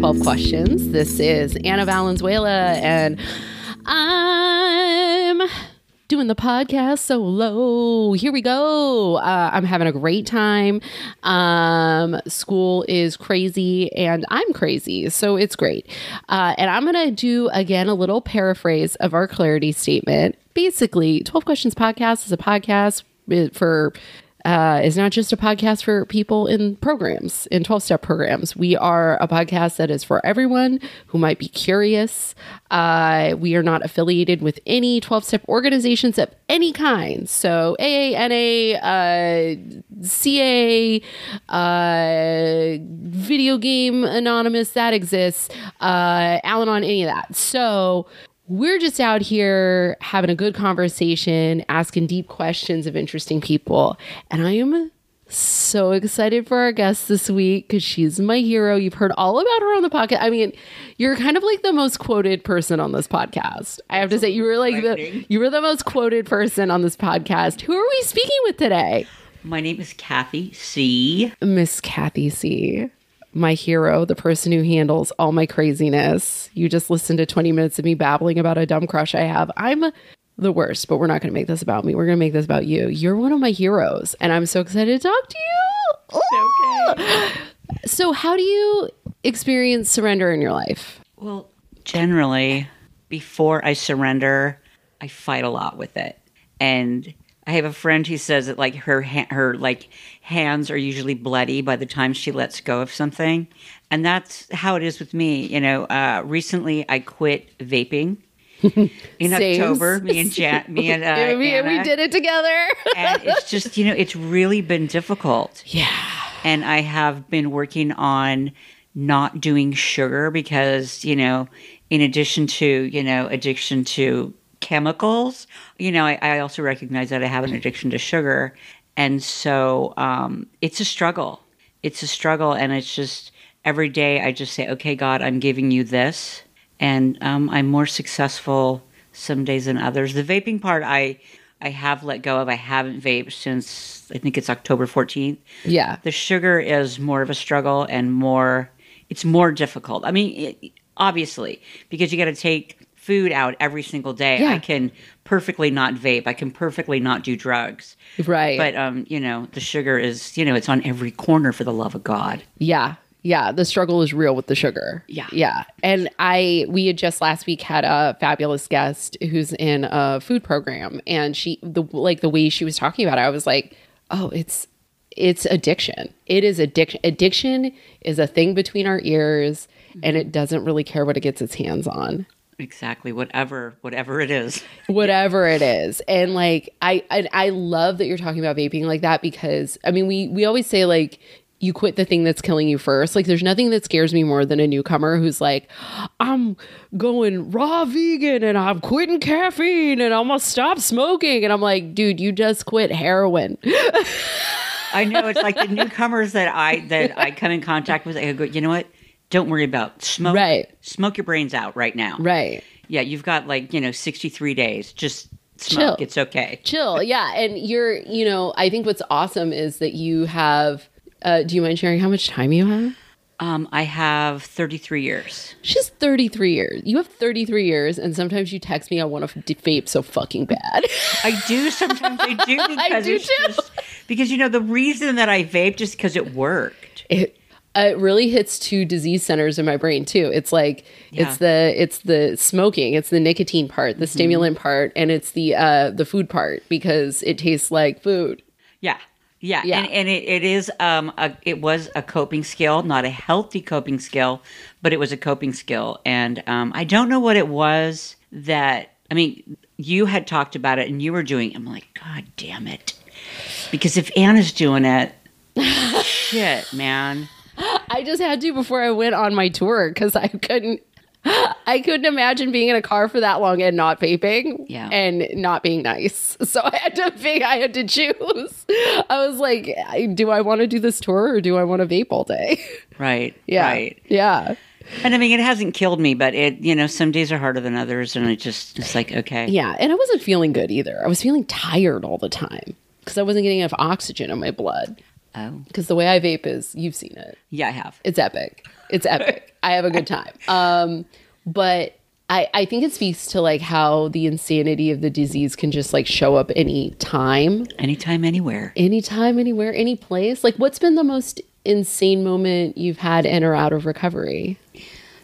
12 questions. This is Anna Valenzuela, and I'm doing the podcast solo. Here we go. Uh, I'm having a great time. Um, school is crazy, and I'm crazy, so it's great. Uh, and I'm going to do again a little paraphrase of our clarity statement. Basically, 12 Questions Podcast is a podcast for uh, is not just a podcast for people in programs, in 12 step programs. We are a podcast that is for everyone who might be curious. Uh, we are not affiliated with any 12 step organizations of any kind. So, AANA, uh, CA, uh, Video Game Anonymous, that exists. Uh, Al Anon any of that. So, we're just out here having a good conversation, asking deep questions of interesting people. And I am so excited for our guest this week because she's my hero. You've heard all about her on the podcast. I mean, you're kind of like the most quoted person on this podcast. I have to say, you were like the you were the most quoted person on this podcast. Who are we speaking with today? My name is Kathy C. Miss Kathy C my hero, the person who handles all my craziness. You just listened to 20 minutes of me babbling about a dumb crush I have. I'm the worst, but we're not going to make this about me. We're going to make this about you. You're one of my heroes, and I'm so excited to talk to you. okay. So, how do you experience surrender in your life? Well, generally, before I surrender, I fight a lot with it. And I have a friend who says that like her her like hands are usually bloody by the time she lets go of something, and that's how it is with me. You know, uh, recently I quit vaping. in October, me and Jan, me and uh, we, Anna, we did it together. and it's just you know it's really been difficult. Yeah, and I have been working on not doing sugar because you know, in addition to you know addiction to chemicals. You know, I, I, also recognize that I have an addiction to sugar. And so um, it's a struggle. It's a struggle. And it's just every day I just say, okay, God, I'm giving you this. And um, I'm more successful some days than others. The vaping part, I. I have let go of. I haven't vaped since I think it's October 14th. Yeah. The sugar is more of a struggle and more, it's more difficult. I mean, it, obviously, because you got to take food out every single day. Yeah. I can perfectly not vape. I can perfectly not do drugs. Right. But um, you know, the sugar is, you know, it's on every corner for the love of God. Yeah. Yeah, the struggle is real with the sugar. Yeah. Yeah. And I we had just last week had a fabulous guest who's in a food program and she the like the way she was talking about it, I was like, "Oh, it's it's addiction. It is addiction. Addiction is a thing between our ears and it doesn't really care what it gets its hands on. Exactly. Whatever, whatever it is. whatever it is. And like I, I I love that you're talking about vaping like that because I mean we we always say like you quit the thing that's killing you first. Like there's nothing that scares me more than a newcomer who's like, I'm going raw vegan and I'm quitting caffeine and I'm gonna stop smoking. And I'm like, dude, you just quit heroin. I know it's like the newcomers that I that I come in contact with. I go, you know what? Don't worry about smoke. Right. Smoke your brains out right now. Right. Yeah, you've got like, you know, 63 days. Just smoke. Chill. It's okay. Chill. Yeah. And you're, you know, I think what's awesome is that you have, uh, do you mind sharing how much time you have? Um, I have 33 years. She's 33 years. You have 33 years, and sometimes you text me, I want to vape so fucking bad. I do. Sometimes I do because I do too. just because you know the reason that I vaped is because it worked. It, it really hits two disease centers in my brain too. It's like Yeah. it's the it's the smoking, it's the nicotine part, the stimulant part, and it's the uh the food part because it tastes like food. Yeah. Yeah. Yeah. And, and it, it is um a, it was a coping skill, not a healthy coping skill, but it was a coping skill. And um I don't know what it was that I mean, you had talked about it and you were doing it. I'm like, God damn it. Because if Anna's doing it, shit, man. I just had to before I went on my tour because I couldn't. I couldn't imagine being in a car for that long and not vaping Yeah. and not being nice. So I had to pick, I had to choose. I was like, do I want to do this tour or do I want to vape all day? Right. Yeah. Right. Yeah. And I mean, it hasn't killed me, but it, you know, some days are harder than others, and it just, it's like, okay, Yeah. And I wasn't feeling good either. I was feeling tired all the time because I wasn't getting enough oxygen in my blood. Oh, Because the way I vape is, you've seen it. yeah, I have. It's epic. It's epic. I have a good time. Um, but I, I think it speaks to like how the insanity of the disease can just like show up any time, Anytime, anywhere. anytime, anywhere, any place. Like, what's been the most insane moment you've had in or out of recovery?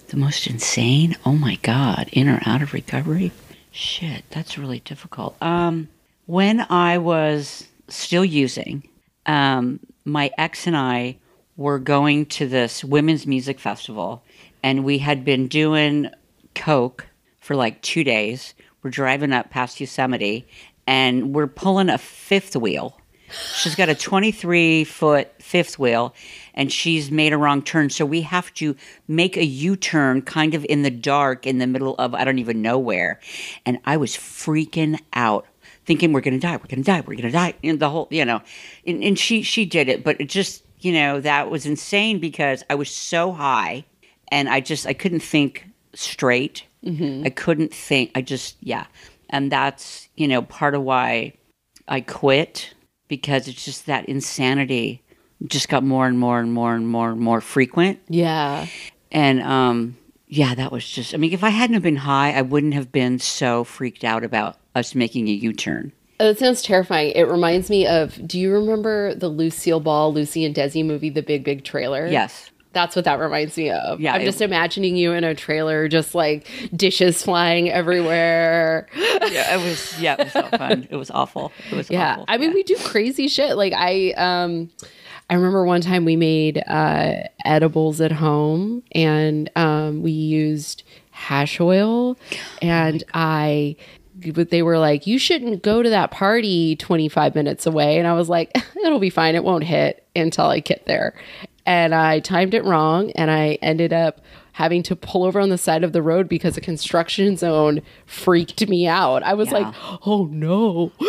The most insane? Oh my God. In or out of recovery? Shit, that's really difficult. Um, when I was still using, um, my ex and I were going to this women's music festival, and we had been doing coke for like two days. We're driving up past Yosemite, and we're pulling a fifth wheel. She's got a 23 foot fifth wheel and she's made a wrong turn. So we have to make a U turn kind of in the dark in the middle of I don't even know where. And I was freaking out. Thinking we're gonna die, we're gonna die, we're gonna die, and the whole, you know, and, and she she did it, but it just, you know, that was insane because I was so high, and I just I couldn't think straight. I couldn't think. I just yeah, and that's you know part of why I quit because it's just that insanity just got more and more and more and more and more frequent. Yeah. And um, yeah, that was just, I mean, if I hadn't have been high, I wouldn't have been so freaked out about us making a U turn. Oh, That sounds terrifying. It reminds me of do you remember the Lucille Ball, Lucy and Desi movie, The Big Big Trailer? Yes. That's what that reminds me of. Yeah, I'm just imagining you in a trailer, just like dishes flying everywhere. Yeah, it was, yeah, it was not fun. It was awful. It was Yeah. awful. I mean, we do crazy shit. Like I um I remember one time we made uh edibles at home and um we used hash oil and I but they were like, you shouldn't go to that party 25 minutes away. And I was like, it'll be fine. It won't hit until I get there. And I timed it wrong and I ended up having to pull over on the side of the road because a construction zone freaked me out. I was Yeah. like, oh no.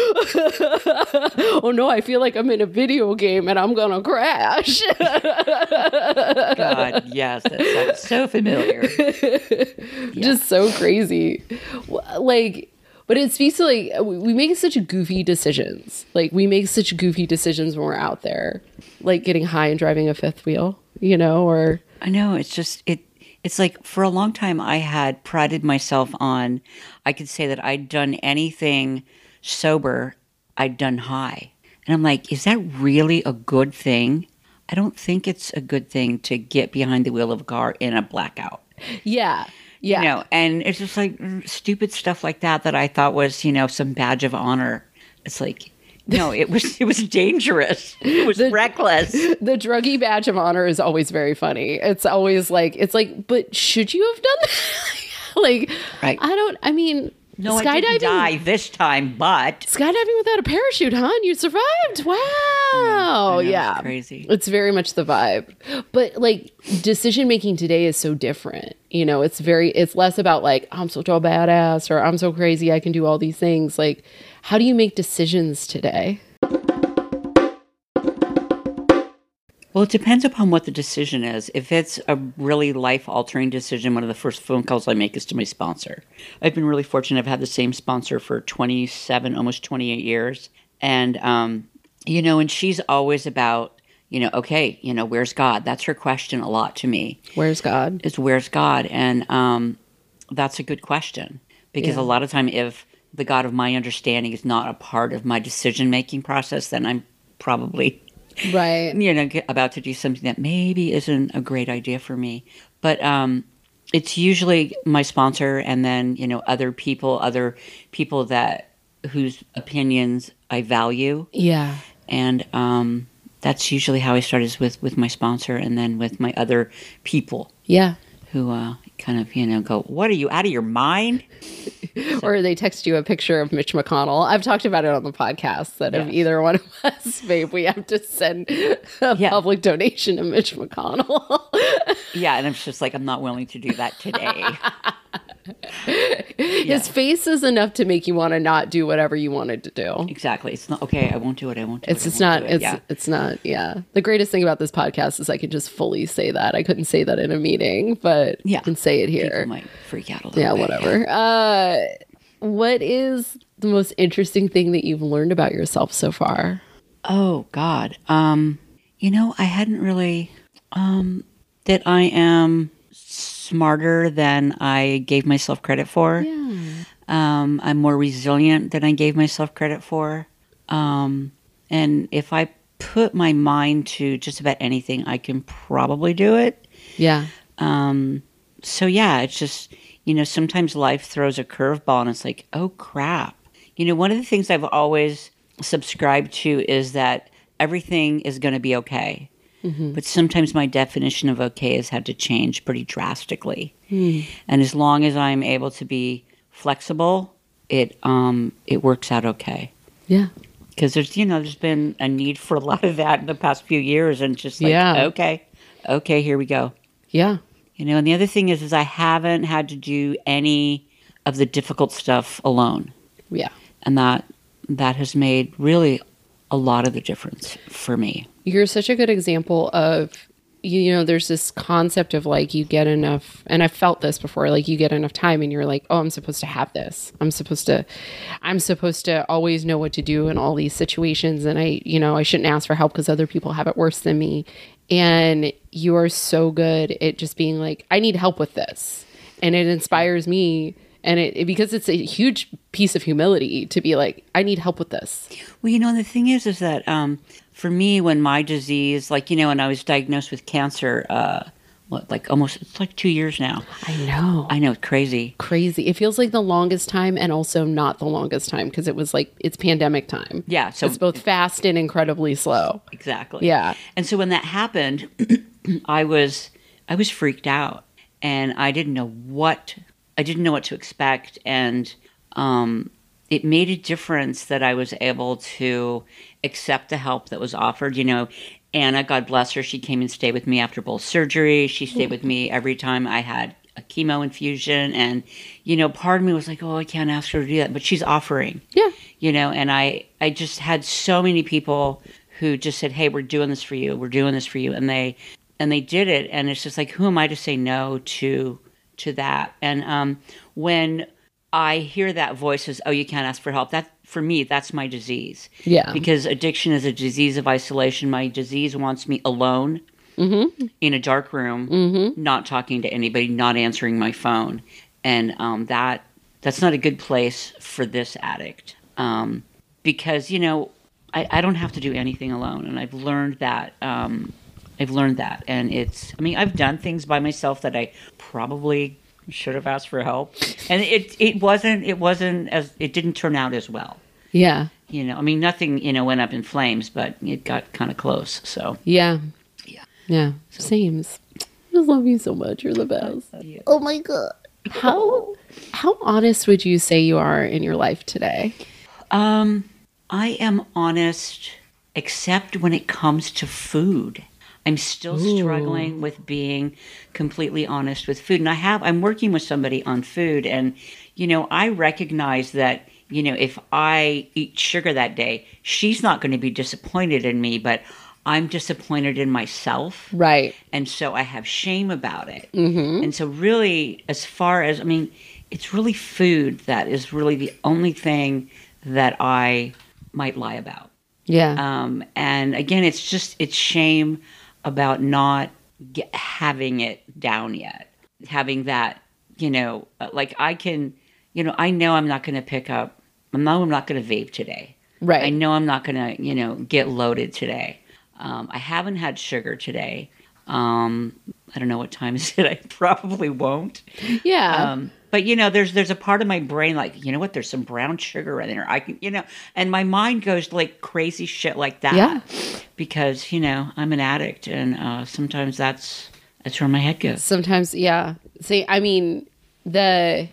oh no, I feel like I'm in a video game and I'm gonna crash. God, yes, that sounds so familiar. Just so crazy. Like, but it speaks to like we we make such goofy decisions. Like we make such goofy decisions when we're out there, like getting high and driving a fifth wheel, you know, or I know it's just it. It's like for a long time I had prided myself on. I could say that I'd done anything sober, I'd done high, and I'm like, is that really a good thing? I don't think it's a good thing to get behind the wheel of a car in a blackout. yeah, yeah. You know, and it's just like stupid stuff like that that I thought was you know some badge of honor. It's like. No, it was it was dangerous. It was reckless. the druggy badge of honor is always very funny. It's always like it's like, but should you have done that? like, Right. I don't. I mean, No, I didn't die this time, but skydiving without a parachute, huh? And you survived. Wow. know, it's yeah. crazy. It's very much the vibe. But like decision making today is so different. You know, it's very it's less about like I'm such a badass or I'm so crazy I can do all these things. Like, how do you make decisions today? Well, it depends upon what the decision is. If it's a really life altering decision, one of the first phone calls I make is to my sponsor. I've been really fortunate. I've had the same sponsor for 27, almost 28 years. And, um, you know, and she's always about, you know, okay, you know, where's God? That's her question a lot to me Where's God? is where's God? And um, that's a good question because Yeah. a lot of time, if the God of my understanding is not a part of my decision making process, then I'm probably Right. you know get, about to do something that maybe isn't a great idea for me but um it's usually my sponsor and then you know other people other people that whose opinions i value Yeah. and um that's usually how i start is with with my sponsor and then with my other people Yeah. who uh kind of you know go what are you out of your mind Or they text you a picture of Mitch McConnell. I've talked about it on the podcast that if either one of us, babe, we have to send a Yeah. public donation to Mitch McConnell. yeah and i'm just like i'm not willing to do that today His face is enough to make you want to not do whatever you wanted to do. exactly it's not okay i won't do it i won't do It's it I just won't it. It's yeah. it's not. Yeah. The greatest thing about this podcast is I can just fully say that. I couldn't say that in a meeting, but Yeah. I can say it People here. might freak out a little Yeah. bit. Whatever. Uh, what is the most interesting thing that you've learned about yourself so far? Oh God. Um, you know, I hadn't really um that I am smarter than I gave myself credit for. Yeah. Um, I'm more resilient than I gave myself credit for. Um, and if I put my mind to just about anything, I can probably do it. Yeah. Um, so yeah, it's just you know sometimes life throws a curveball, and it's like, oh crap. You know, one of the things I've always subscribed to is that everything is going to be okay. But sometimes my definition of okay has had to change pretty drastically. And as long as I'm able to be flexible, it um, it works out okay. Yeah. Because there's you know there's been a need for a lot of that in the past few years, and just like Yeah. okay, okay, here we go. Yeah. You know, and the other thing is, is I haven't had to do any of the difficult stuff alone, Yeah. and that that has made really a lot of the difference for me. You're such a good example of you, know there's this concept of like you get enough and I've felt this before like you get enough time and you're like oh I'm supposed to have this. I'm supposed to I'm supposed to always know what to do in all these situations and I you know I shouldn't ask for help because other people have it worse than me. And you are so good at just being like I need help with this. And it inspires me and it, it because it's a huge piece of humility to be like I need help with this Well, you know, the thing is, is that um, for me, when my disease, like you know, when I was diagnosed with cancer, uh, what, like almost it's like two years now. I know I know, it's crazy. crazy. It feels like the longest time and also not the longest time because it was like it's pandemic time. Yeah, so it's both fast and incredibly slow. Exactly. Yeah. And so when that happened, I was I was freaked out and I didn't know what I didn't know what to expect and um it made a difference that I was able to accept the help that was offered. You know, Anna, God bless her, she came and stayed with me after both surgery. She stayed with me every time I had a chemo infusion. And, you know, part of me was like, oh, I can't ask her to do that. But she's offering Yeah. you know and i i just had so many people who just said hey we're doing this for you we're doing this for you and they and they did it and it's just like who am i to say no to to that. And um when i hear that voice as oh you can't ask for help that for me that's my disease. Yeah. because addiction is a disease of isolation. My disease wants me alone in a dark room not talking to anybody not answering my phone. And um, that that's not a good place for this addict. Um, because you know I, I don't have to do anything alone. And i've learned that um, i've learned that and it's i mean i've done things by myself that i probably should have asked for help and it it wasn't it wasn't as it didn't turn out as well Yeah. you know i mean nothing you know went up in flames but it got kind of close so Yeah. Yeah. Yeah. Sames. I just love you so much. You're the best. Oh my god. How how honest would you say you are in your life today? Um, I am honest, except when it comes to food. I'm still struggling with being completely honest with food. And I have, I'm working with somebody on food. And, you know, I recognize that, you know, if I eat sugar that day, she's not going to be disappointed in me, but I'm disappointed in myself Right. and so I have shame about it. Mm-hmm. And so, really, as far as I mean, it's really food that is really the only thing that I might lie about. Yeah. Um, and again, it's just it's shame about not get, having it down yet, having that you know, uh, like I can, you know, I know I'm not going to pick up. I know I'm not going to vape today. right. I know I'm not going to, you know, get loaded today. Um, I haven't had sugar today. Um, I don't know what time is it. I probably won't. yeah. Um, but you know, there's there's a part of my brain like, you know what? There's some brown sugar in there. I can, you know, and my mind goes like crazy shit like that. Yeah. Because you know I'm an addict, and uh, sometimes that's that's where my head goes. Sometimes, yeah. See, I mean, the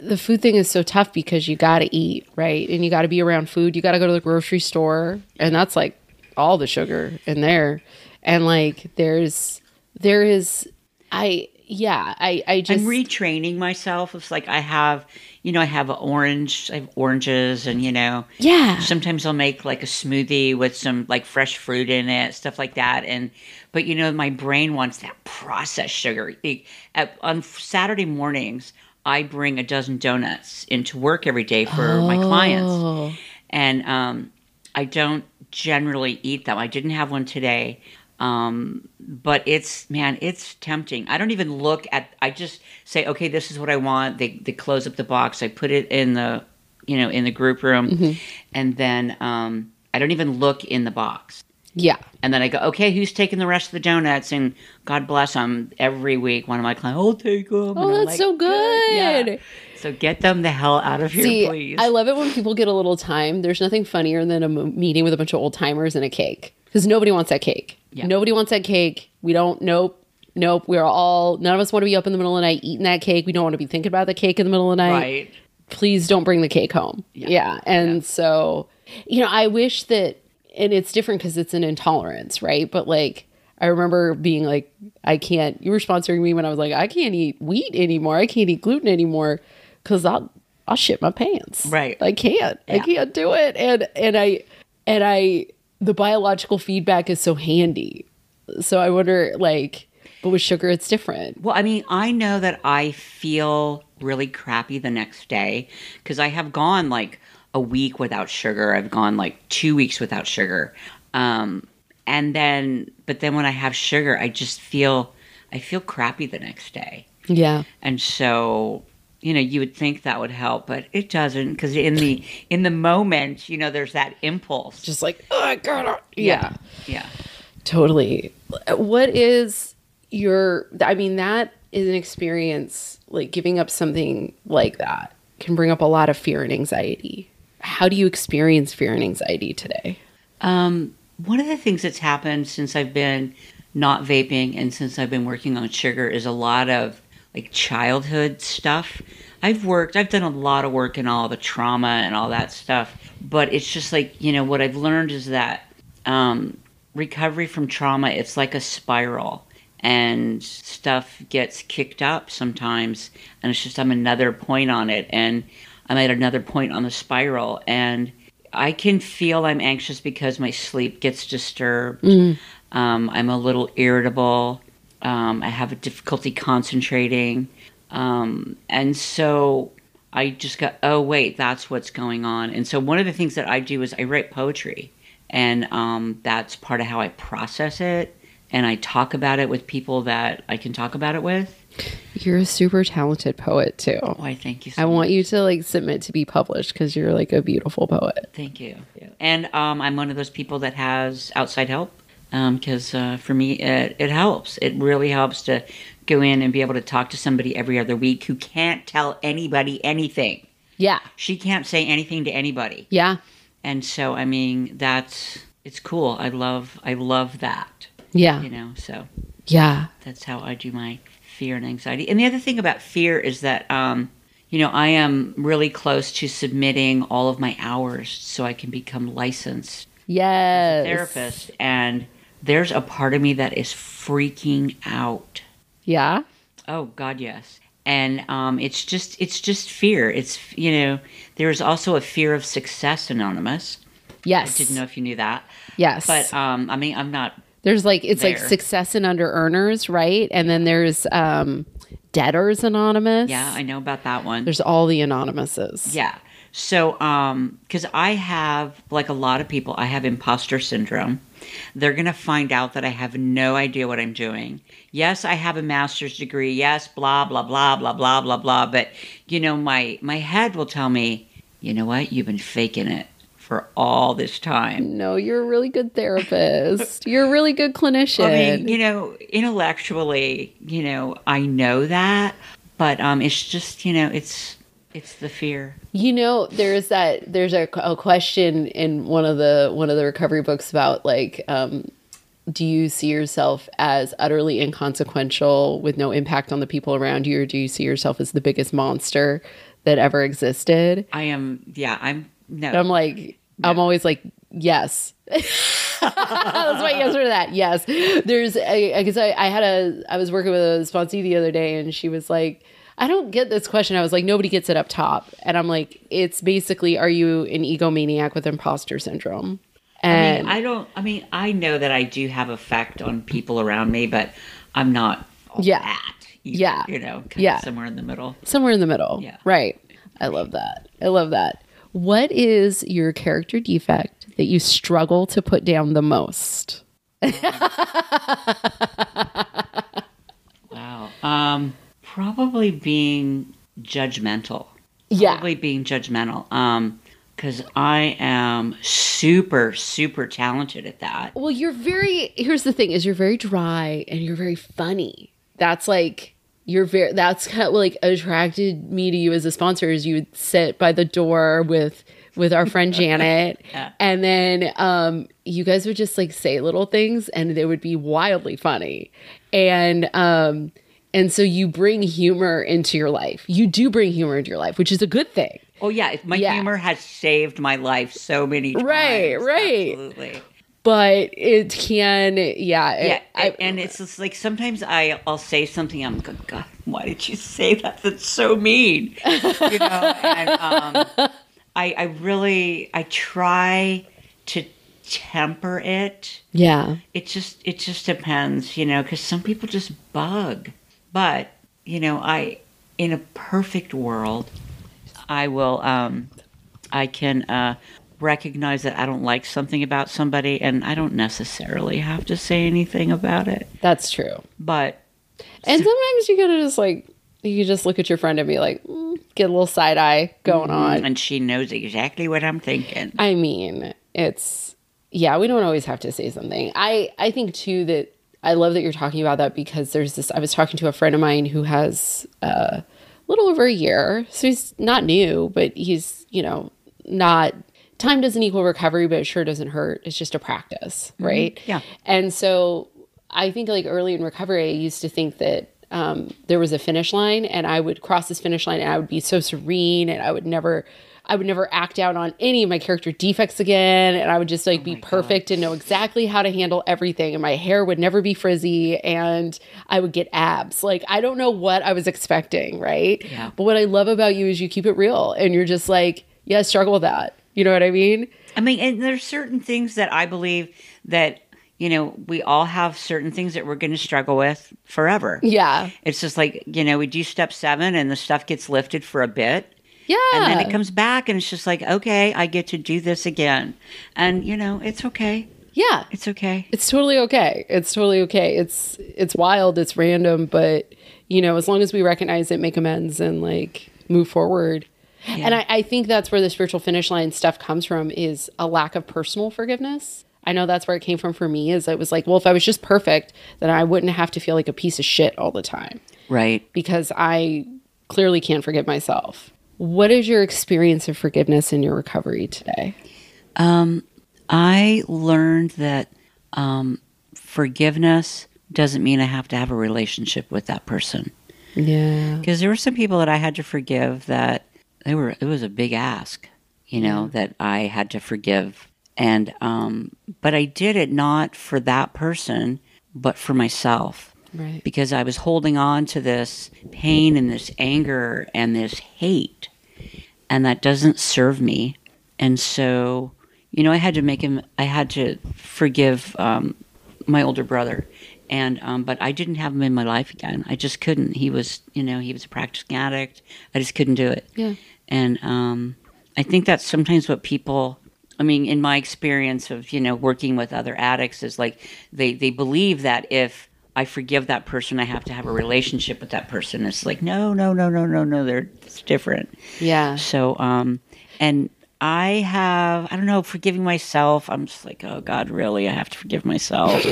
the food thing is so tough because you got to eat, right? And you got to be around food. You got to go to the grocery store, and that's like all the sugar in there. And like, there's there is, I yeah, I I just I'm retraining myself. It's like I have, you know, I have orange, I have oranges, and you know, yeah sometimes I'll make like a smoothie with some like fresh fruit in it, stuff like that. And but you know, my brain wants that processed sugar. At, on Saturday mornings, I bring a dozen donuts into work every day for my clients, Oh, and um, I don't generally eat them. I didn't have one today. Um, but it's man, it's tempting. I don't even look at. I just say, okay, this is what I want. They they close up the box. I put it in the, you know, in the group room, Mm-hmm. and then um, I don't even look in the box. Yeah. And then I go, okay, who's taking the rest of the donuts? And God bless them. Every week, one of my clients, I'll take them. Oh, that's so good. So get them the hell out of here, See, please. I love it when people get a little time. There's nothing funnier than a m- meeting with a bunch of old timers and a cake because nobody wants that cake. Yeah. Nobody wants that cake. We don't. Nope. Nope. We're all. None of us want to be up in the middle of the night eating that cake. We don't want to be thinking about the cake in the middle of the night. right. Please don't bring the cake home. Yeah. And so, you know, I wish that, and it's different because it's an intolerance, right? But like. I remember being like, I can't. You were sponsoring me when I was like, I can't eat wheat anymore. I can't eat gluten anymore because I'll I'll shit my pants. Right. I can't. I can't do it. And and I and I the biological feedback is so handy. So I wonder like but with sugar it's different. Well, I mean, I know that I feel really crappy the next day because I have gone like a week without sugar. I've gone like two weeks without sugar. Um, and then, but then when I have sugar, I just feel, I feel crappy the next day. Yeah. And so, you know, you would think that would help, but it doesn't because in the in the moment, you know, there's that impulse. Just like, oh I gotta yeah. yeah. Totally. What is your I mean that is an experience like giving up something like that can bring up a lot of fear and anxiety. How do you experience fear and anxiety today? Um, one of the things that's happened since I've been not vaping and since I've been working on sugar is a lot of like childhood stuff. I've worked, I've done a lot of work in all the trauma and all that stuff, but it's just like, you know, what I've learned is that um, recovery from trauma, it's like a spiral and stuff gets kicked up sometimes. And it's just, I'm another point on it. And I'm at another point on the spiral. And I can feel I'm anxious because my sleep gets disturbed. Um, I'm a little irritable. Um, I have a difficulty concentrating. Um, and so I just got, oh, wait, that's what's going on. And so one of the things that I do is I write poetry. And um, that's part of how I process it. And I talk about it with people that I can talk about it with. You're a super talented poet too. Why, thank you so I much. want you to like submit to be published because you're like a beautiful poet. Thank you. And um, I'm one of those people that has outside help because uh, for me, it, it helps. It really helps to go in and be able to talk to somebody every other week who can't tell anybody anything. Yeah. She can't say anything to anybody. Yeah. And so, I mean, that's it's cool. I love I love that. Yeah. You know, so Yeah. that's how I do my fear and anxiety. And the other thing about fear is that, um, you know, I am really close to submitting all of my hours so I can become licensed Yes. therapist. And there's a part of me that is freaking out. Yeah. Oh God, yes. And um, it's just it's just fear. It's you know there's also a fear of success anonymous. Yes. I didn't know if you knew that, Yes. but um, I mean I'm not there's like it's like success and under earners, right? And then there's um debtors anonymous. yeah I know about that one. There's all the anonymouses. Yeah. So, um, because I have, like a lot of people, I have imposter syndrome. They're going to find out that I have no idea what I'm doing. Yes, I have a master's degree. Yes, blah, blah, blah, blah, blah, blah, blah. But, you know, my, my head will tell me, you know what? You've been faking it for all this time. No, you're a really good therapist. you're a really good clinician. I mean, you know, intellectually, you know, I know that, but um, it's just, you know, it's, it's the fear. You know, there's that there's a, a question in one of the one of the recovery books about like um do you see yourself as utterly inconsequential with no impact on the people around you or do you see yourself as the biggest monster that ever existed? I am, yeah, I'm, no. I'm like I'm always like yes. That's my answer to that. Yes. There's I guess I, I had a I was working with a sponsee the other day and she was like I don't get this question. I was like, nobody gets it up top. And I'm like, it's basically, are you an egomaniac with imposter syndrome? I And mean, I don't. I mean, I know that I do have effect on people around me, but I'm not. All Yeah. That either, Yeah. You know. Kind Yeah. Of somewhere in the middle. somewhere in the middle. Yeah. Right. I love that. I love that. What is your character defect that you struggle to put down the most? wow. Um, probably being judgmental. Yeah. Probably being judgmental. Um, because I am super, super talented at that. Well, you're very. Here's the thing: is you're very dry and you're very funny. That's like you're very. That's kind of like attracted me to you as a sponsor. Is you would sit by the door with with our friend Janet, Yeah. and then um, you guys would just like say little things, and they would be wildly funny, and um, and so you bring humor into your life. You do bring humor into your life, which is a good thing. Oh yeah, my Yeah. humor has saved my life so many times. Right, right. Absolutely. But it can, yeah, it- Yeah, I- and it's just like sometimes I I'll say something I'm like, God, why did you say that? That's so mean, you know. And um, I I really I try to temper it. yeah. It just it just depends, you know, because some people just bug. But you know, I in a perfect world, I will um, I can uh, recognize that I don't like something about somebody, and I don't necessarily have to say anything about it. That's true. But And sometimes you gotta just like you just look at your friend and be like, mm, get a little side eye going on. and she knows exactly what I'm thinking. I mean, it's yeah, we don't always have to say something. I I think too that I love that you're talking about that because there's this. I was talking to a friend of mine who has uh, a little over a year, so he's not new, but he's you know not. Time doesn't equal recovery, but it sure doesn't hurt. It's just a practice, right? Yeah. And so I think like early in recovery, I used to think that um, there was a finish line, and I would cross this finish line, and I would be so serene, and I would never, I would never act out on any of my character defects again, and I would just like oh be perfect and know exactly how to handle everything, and my hair would never be frizzy, and I would get abs. Like I don't know what I was expecting, right? Yeah. But what I love about you is you keep it real, and you're just like, yeah, I struggle with that. You know what I mean? I mean, and there's certain things that I believe that you know we all have certain things that we're going to struggle with forever. Yeah. It's just like you know we do step seven, and the stuff gets lifted for a bit. Yeah. And then it comes back, and it's just like, okay, I get to do this again. And, you know, it's okay. yeah. It's okay. It's totally okay. It's totally okay. It's it's wild, it's random, but you know, as long as we recognize it, make amends and like move forward. And I, I think that's where the spiritual finish line stuff comes from is a lack of personal forgiveness. I know that's where it came from for me is it was like, well, if I was just perfect, then I wouldn't have to feel like a piece of shit all the time Right. because I clearly can't forgive myself. What is your experience of forgiveness in your recovery today? Um, I learned that um, forgiveness doesn't mean I have to have a relationship with that person. Yeah. Because there were some people that I had to forgive that they were, it was a big ask, you know, that I had to forgive. And, um, but I did it not for that person, but for myself. Right. because I was holding on to this pain and this anger and this hate, and that doesn't serve me. And so, you know, I had to make him. I had to forgive um, my older brother, and um, but I didn't have him in my life again. I just couldn't. He was, you know, he was a practicing addict. I just couldn't do it. Yeah. And um, I think that's sometimes what people. I mean, in my experience of you know working with other addicts, is like they they believe that if I forgive that person, I have to have a relationship with that person. It's like no, no, no, no, no, no. They're it's different. Yeah. So, um, and I have I don't know forgiving myself. I'm just like, oh God, really? I have to forgive myself.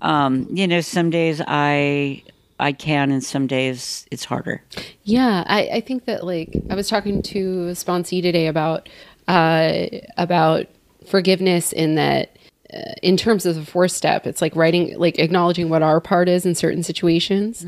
um, you know, some days I I can, and some days it's harder. Yeah, I, I think that like I was talking to a sponsee today about uh, about forgiveness in that in terms of the fourth step, it's like writing like acknowledging what our part is in certain situations,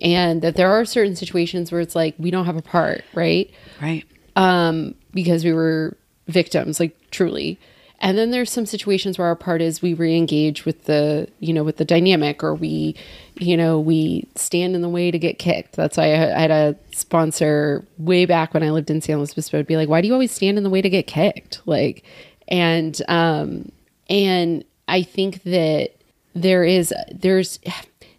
and that there are certain situations where it's like we don't have a part, right? Right. um, because we were victims, like truly. And then there's some situations where our part is we re-engage with the, you know, with the dynamic, or we, you know, we stand in the way to get kicked. That's why I, I had a sponsor way back when I lived in San Luis Obispo. Would be like, why do you always stand in the way to get kicked? Like, and um, and I think that there is there's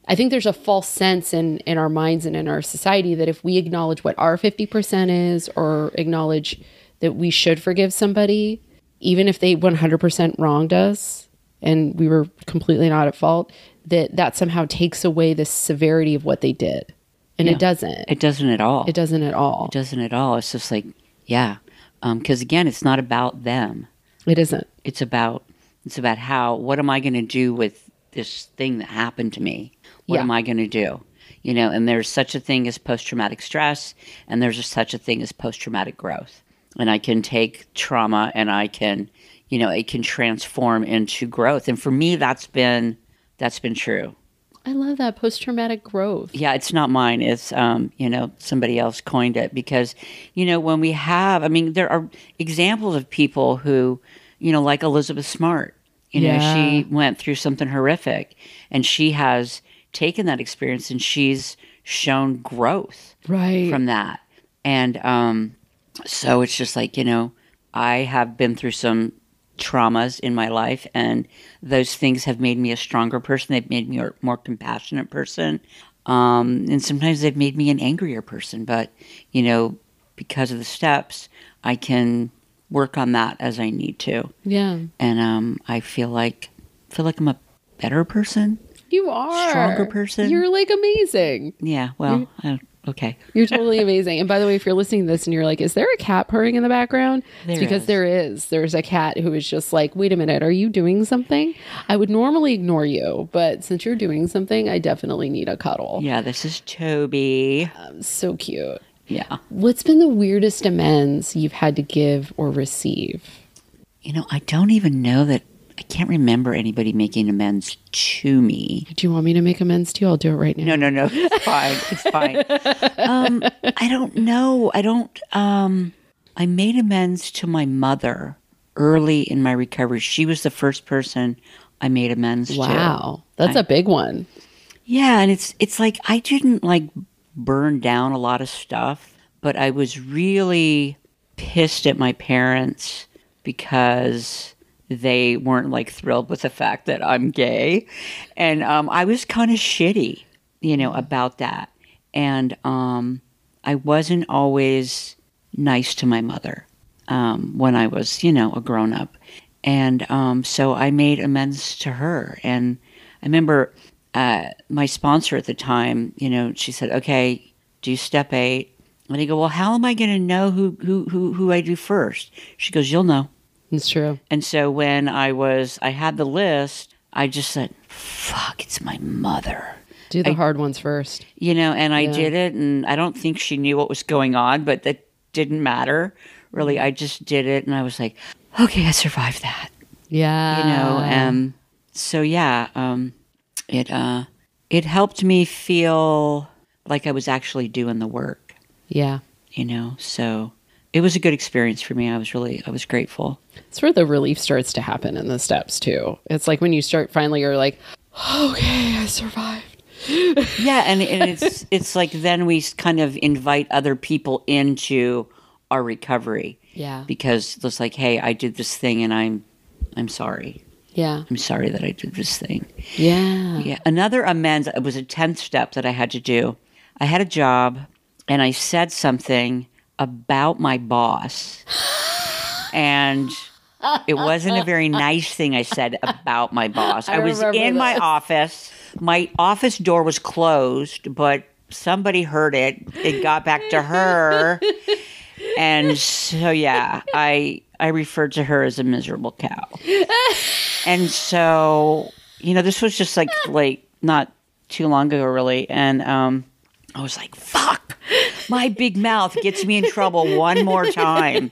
I think there's a false sense in in our minds and in our society that if we acknowledge what our 50% is or acknowledge that we should forgive somebody even if they 100% wronged us and we were completely not at fault, that that somehow takes away the severity of what they did. And it doesn't. It doesn't at all. It doesn't at all. It doesn't at all. It's just like, yeah. Um, because again, it's not about them. It isn't. It's about it's about how what am I going to do with this thing that happened to me? What Yeah. am I going to do? You know, and there's such a thing as post traumatic stress, and there's such a thing as post traumatic growth. And I can take trauma and I can, you know, it can transform into growth. And for me, that's been that's been true. I love that post traumatic growth. Yeah, it's not mine. It's um, you know, somebody else coined it because, you know, when we have I mean, there are examples of people who, you know, like Elizabeth Smart. You know, Yeah. she went through something horrific and she has taken that experience and she's shown growth Right. from that. And um so it's just like, you know, I have been through some traumas in my life and those things have made me a stronger person. They've made me a more compassionate person. Um, and sometimes they've made me an angrier person, but you know, because of the steps, I can work on that as I need to. yeah. And um, I feel like feel like I'm a better person. You are. Stronger person. You're like amazing. Yeah, well, okay. You're totally amazing. And by the way, if you're listening to this and you're like, is there a cat purring in the background? There it's because is. there is. There's a cat who is just like, wait a minute, are you doing something? I would normally ignore you, but since you're doing something, I definitely need a cuddle. Yeah, this is Toby. So cute. Yeah. What's been the weirdest amends you've had to give or receive? You know, I don't even know that I can't remember anybody making amends to me. Do you want me to make amends to you? I'll do it right now. No, no, no. It's fine. It's fine. Um, I don't know. I don't. Um, I made amends to my mother early in my recovery. She was the first person I made amends to. Wow. That's a big one. Yeah, and it's it's like I didn't like burn down a lot of stuff, but I was really pissed at my parents because they weren't like thrilled with the fact that I'm gay, and um, I was kind of shitty, you know, about that, and um, I wasn't always nice to my mother um, when I was, you know, a grown up. And um, so I made amends to her. And I remember uh, my sponsor at the time, you know, she said, okay, do step eight. And I go, well, how am I going to know who, who, who, who I do first? She goes, you'll know. It's true. And so when I was, I had the list, I just said, fuck, it's my mother. Do the I- hard ones first. You know, and I Yeah. did it, and I don't think she knew what was going on, but that didn't matter. Really, I just did it, and I was like, okay, I survived that. Yeah. You know, um, so yeah, um, it uh, it helped me feel like I was actually doing the work. yeah. You know, so it was a good experience for me. I was really, I was grateful. It's where the relief starts to happen in the steps too. It's like when you start finally, you're like, okay, I survived. Yeah, and, and it's it's like then we kind of invite other people into our recovery. Yeah. because it's like, hey, I did this thing, and I'm I'm sorry. Yeah. I'm sorry that I did this thing. Yeah. Yeah. Another amends it was a tenth step that I had to do. I had a job, and I said something about my boss, and. It wasn't a very nice thing I said about my boss. I, I was in my office. My office door was closed, but somebody heard it. It got back to her. And so yeah, I I referred to her as a miserable cow. And so, you know, this was just like like not too long ago really. And um I was like, fuck, my big mouth gets me in trouble one more time.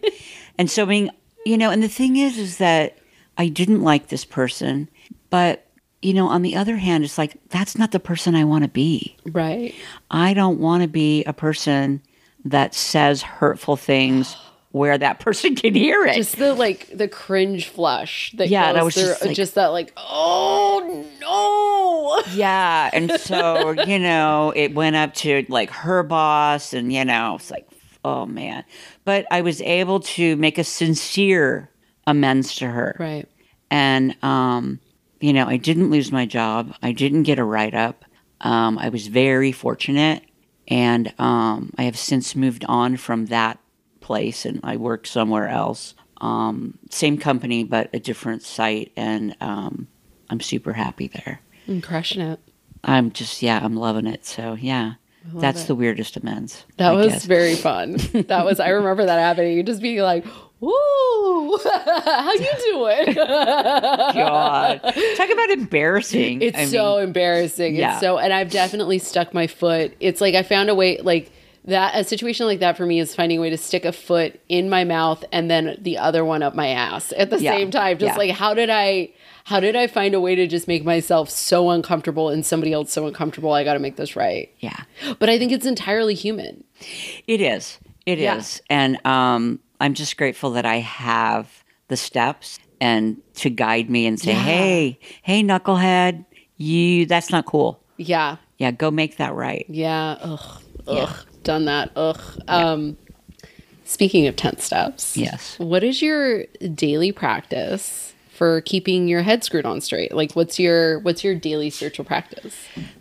And so being you know, and the thing is is that I didn't like this person, but you know, on the other hand, it's like that's not the person I want to be. Right. I don't want to be a person that says hurtful things where that person can hear it. Just the like the cringe flush that Yeah, that was through, just like- just that like oh no yeah. And so, you know, it went up to like her boss, and, you know, it's like, oh man. But I was able to make a sincere amends to her. right And, um, you know, I didn't lose my job. I didn't get a write up. Um, I was very fortunate. And um, I have since moved on from that place and I work somewhere else. Um, same company, but a different site. And, um, I'm super happy there. I'm crushing it. I'm just yeah, I'm loving it. So yeah, that's it. the weirdest amends. That I was guess. very fun. That was I remember that happening. You just being like, "Woo, how you doing?" God. Talk about embarrassing. It's I so mean, embarrassing. yeah. It's so, and I've definitely stuck my foot. It's like I found a way, like that. A situation like that for me is finding a way to stick a foot in my mouth and then the other one up my ass at the Yeah. same time. Just Yeah. like how did I? How did I find a way to just make myself so uncomfortable and somebody else so uncomfortable? I got to make this right. yeah. But I think it's entirely human. It is. It is, Yeah. And um, I'm just grateful that I have the steps and to guide me and say, Yeah. hey, hey, knucklehead, you, that's not cool. Yeah. Yeah, go make that right. Yeah. Ugh. Ugh. Done that. Ugh. Um, speaking of 10 steps. Yes. What is your daily practice for keeping your head screwed on straight? Like what's your what's your daily spiritual practice?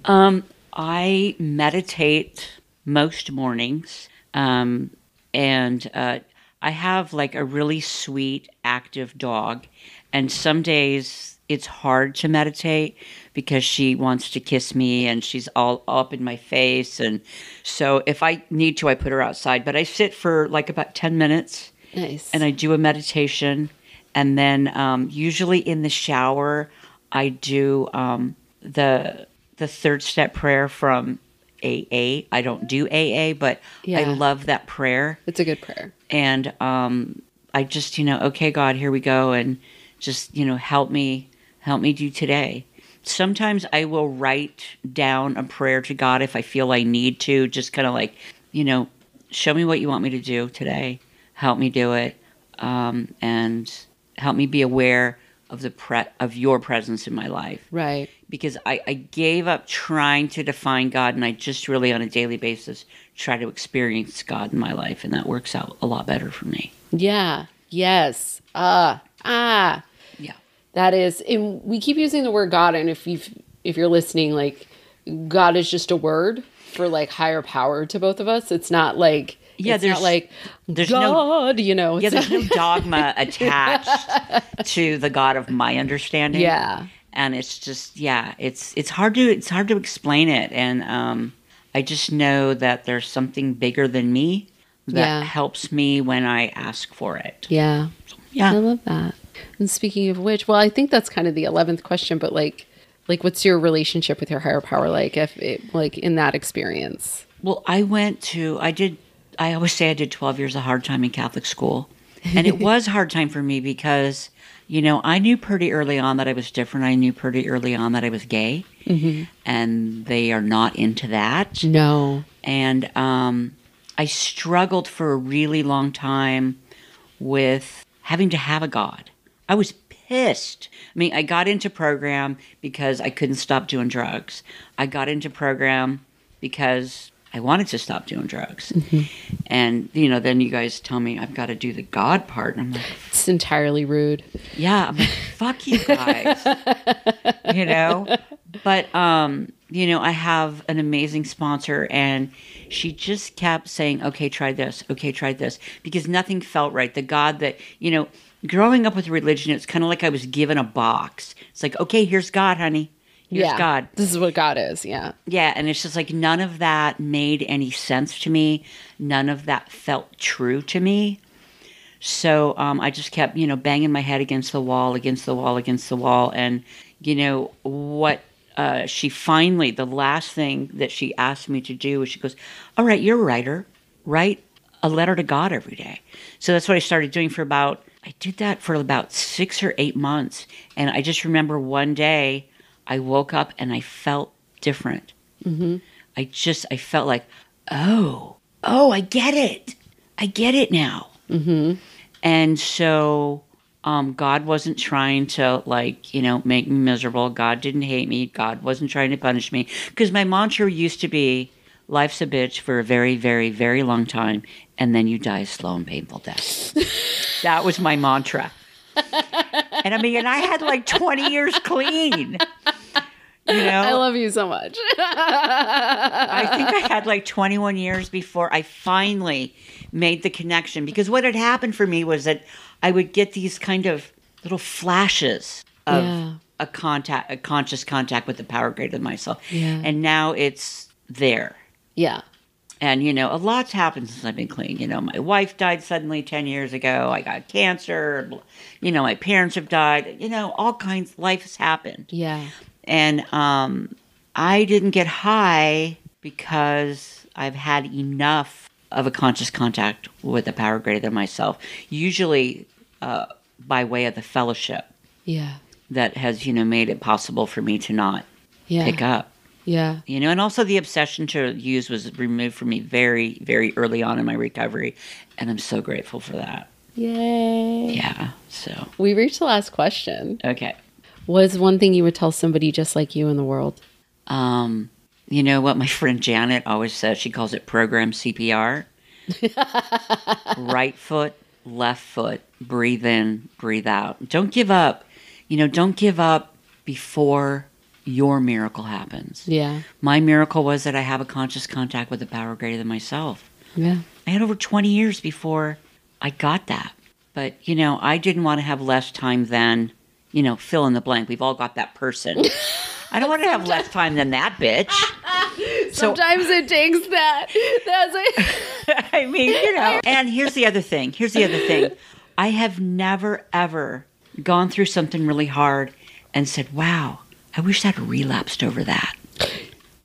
Um, I meditate most mornings. Um, and uh, I have like a really sweet, active dog. And some days it's hard to meditate because she wants to kiss me and she's all up in my face. And so if I need to, I put her outside. But I sit for like about 10 minutes Nice. and I do a meditation. And then um, usually in the shower, I do um, the the third step prayer from AA. I don't do AA, but I love that prayer. it's a good prayer. And um, I just, you know, okay, God, here we go, and just, you know, help me, help me do today. Sometimes I will write down a prayer to God if I feel I need to, just kind of like, you know, show me what you want me to do today. Help me do it, um, and help me be aware of the pre- of your presence in my life Right. because I, I gave up trying to define God and I just really on a daily basis try to experience God in my life and that works out a lot better for me. Yeah. Yes. Ah. ah. That is and we keep using the word God and if you if you're listening like God is just a word for like higher power to both of us. It's not like Yeah, it's there's- not like there's no- God, you know. Yeah, there's no dogma attached to the God of my understanding. Yeah. And it's just yeah, it's it's hard to it's hard to explain it and um I just know that there's something bigger than me that Yeah. helps me when I ask for it. Yeah. Yeah, I love that. And speaking of which, well, I think that's kind of the eleventh question, but like, like, what's your relationship with your higher power like? If it, like in that experience, Well, I went to, I did, I always say I did 12 years of hard time in Catholic school. And it was hard time for me because, you know, I knew pretty early on that I was different. I knew pretty early on that I was gay. And they are not into that. no, And um, I struggled for a really long time with having to have a God. I was pissed. I mean, I got into program because I couldn't stop doing drugs. I got into program because I wanted to stop doing drugs. And, you know, then you guys tell me I've got to do the God part. And I'm like, it's entirely rude. yeah, I'm like, fuck you guys. you know? But um, you know, I have an amazing sponsor and she just kept saying, Okay, try this, okay, try this. Because nothing felt right. The God that, you know, growing up with religion, it's kind of like I was given a box. It's like, okay, here's God, honey. Here's yeah, God. This is what God is. Yeah, Yeah, and it's just like none of that made any sense to me. None of that felt true to me. So um, I just kept, you know, banging my head against the wall, against the wall, against the wall. And, you know, what uh, she finally, the last thing that she asked me to do was she goes, All right, you're a writer. Write a letter to God every day. So that's what I started doing for about, I did that for about six or eight months. And I just remember one day I woke up and I felt different. I just I felt like, oh, oh, I get it. I get it now. Mm-hmm. And so um, God wasn't trying to like you know make me miserable. God didn't hate me. God wasn't trying to punish me because my mantra used to be. Life's a bitch for a very, very, very long time, and then you die a slow and painful death. that was my mantra. And I mean, and I had like 20 years clean. You know, I love you so much. I think I had like 21 years before I finally made the connection because what had happened for me was that I would get these kind of little flashes of Yeah. a contact, a conscious contact with the power greater than myself. Yeah. And now it's there. Yeah. And you know, a lot's happened since I've been clean. You know, my wife died suddenly ten years ago. I got cancer. You know, my parents have died. You know, all kinds. Life has happened, Yeah. and um, I didn't get high because I've had enough of a conscious contact with a power greater than myself. Usually, uh, by way of the fellowship Yeah. that has you know made it possible for me to not Yeah. pick up Yeah. you know and also the obsession to use was removed from me very very early on in my recovery and i'm so grateful for that Yay. yeah so We reached the last question. okay Was one thing you would tell somebody just like you in the world? um you know what my friend janet always says she calls it program cpr right foot left foot breathe in breathe out don't give up you know don't give up before your miracle happens Yeah. my miracle was that i have a conscious contact with a power greater than myself Yeah. I had over 20 years before I got that. But, you know, I didn't want to have less time than, you know, fill in the blank. We've all got that person. I don't want to have less time than that bitch. So, Sometimes it takes that. That's it. I mean, you know. And here's the other thing. Here's the other thing. I have never, ever gone through something really hard and said, wow, I wish I'd relapsed over that.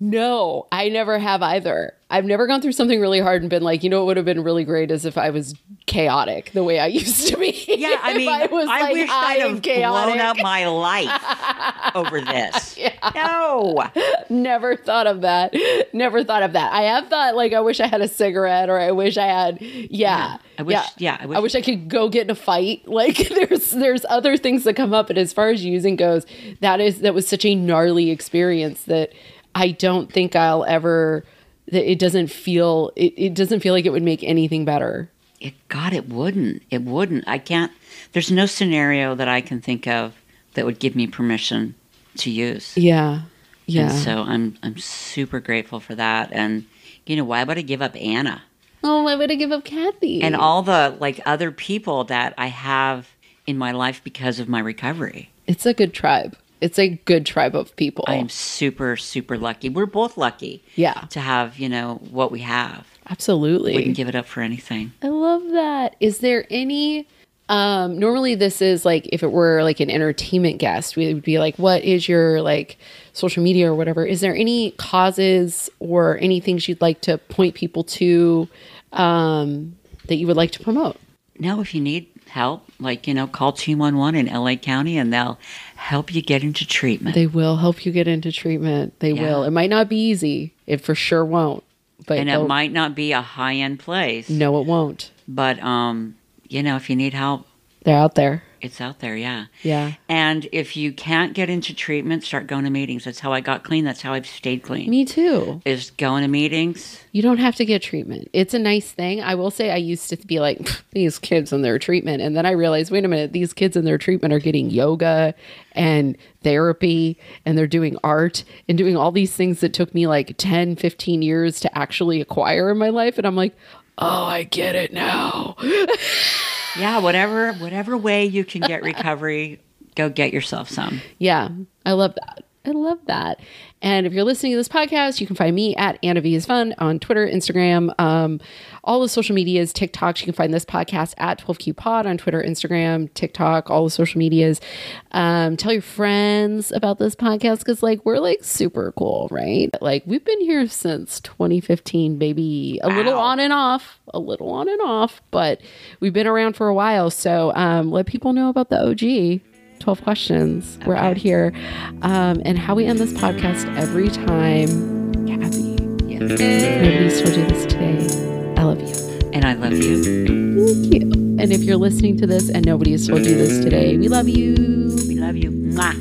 No, I never have either. I've never gone through something really hard and been like, you know, what would have been really great is if I was chaotic the way I used to be. Yeah, I mean, I, was like wish I'd have blown chaotic. up my life over this. No. Never thought of that. Never thought of that. I have thought like I wish I had a cigarette or I wish I had yeah. I wish- yeah, I I wish- wish I could go get in a fight. Like there's there's other things that come up, but as far as using goes, that is that was such a gnarly experience that I don't think I'll ever that it doesn't feel it, it doesn't feel like it would make anything better. It God, it wouldn't. It wouldn't. I can't. There's no scenario that I can think of that would give me permission to use. Yeah. Yeah. And so I'm I'm super grateful for that. And you know, why would I give up Anna oh, why would I give up Kathy? and all the like other people that I have in my life because of my recovery? it's a good tribe. It's a good tribe of people. I am super super lucky. We're both lucky yeah. to have you know what we have. Absolutely. Wouldn't give it up for anything. I love that. Is there any um normally this is like if it were like an entertainment guest, we would be like, what is your like social media or whatever? Is there any causes or anything you'd like to point people to um that you would like to promote? No, if you need help, like, you know, call 211 in LA County and they'll help you get into treatment. They will help you get into treatment. They Yeah. will. It might not be easy. It for sure won't. But and it might not be a high end place, no, it won't. but, um, you know, if you need help, They're out there. It's out there, yeah. Yeah. And if you can't get into treatment, start going to meetings. That's how I got clean. That's how I've stayed clean. Me too. Is going to meetings. You don't have to get treatment. It's a nice thing. I will say I used to be like these kids and their treatment and then I realized wait a minute, these kids in their treatment are getting yoga and therapy and they're doing art and doing all these things that took me like 10, 15 years to actually acquire in my life and I'm like, "Oh, I get it now." Yeah, whatever whatever way you can get recovery, go get yourself some. Yeah, I love that. I love that. And if you're listening to this podcast, you can find me at Anna V is Fun on Twitter, Instagram, um, all the social medias, TikToks. You can find this podcast at 12Q Pod on Twitter, Instagram, TikTok, all the social medias. Um, tell your friends about this podcast because, like, we're like super cool, right? Like, we've been here since 2015, baby. A little on and off, a little on and off, but we've been around for a while. So um, let people know about the OG. 12 questions. We're out here. Um, and how we end this podcast every time. Kathy, Yeah. nobody's told you this today. I love you. And I love you. Thank you. And if you're listening to this and nobody has told you this today, we love you. We love you. Mwah.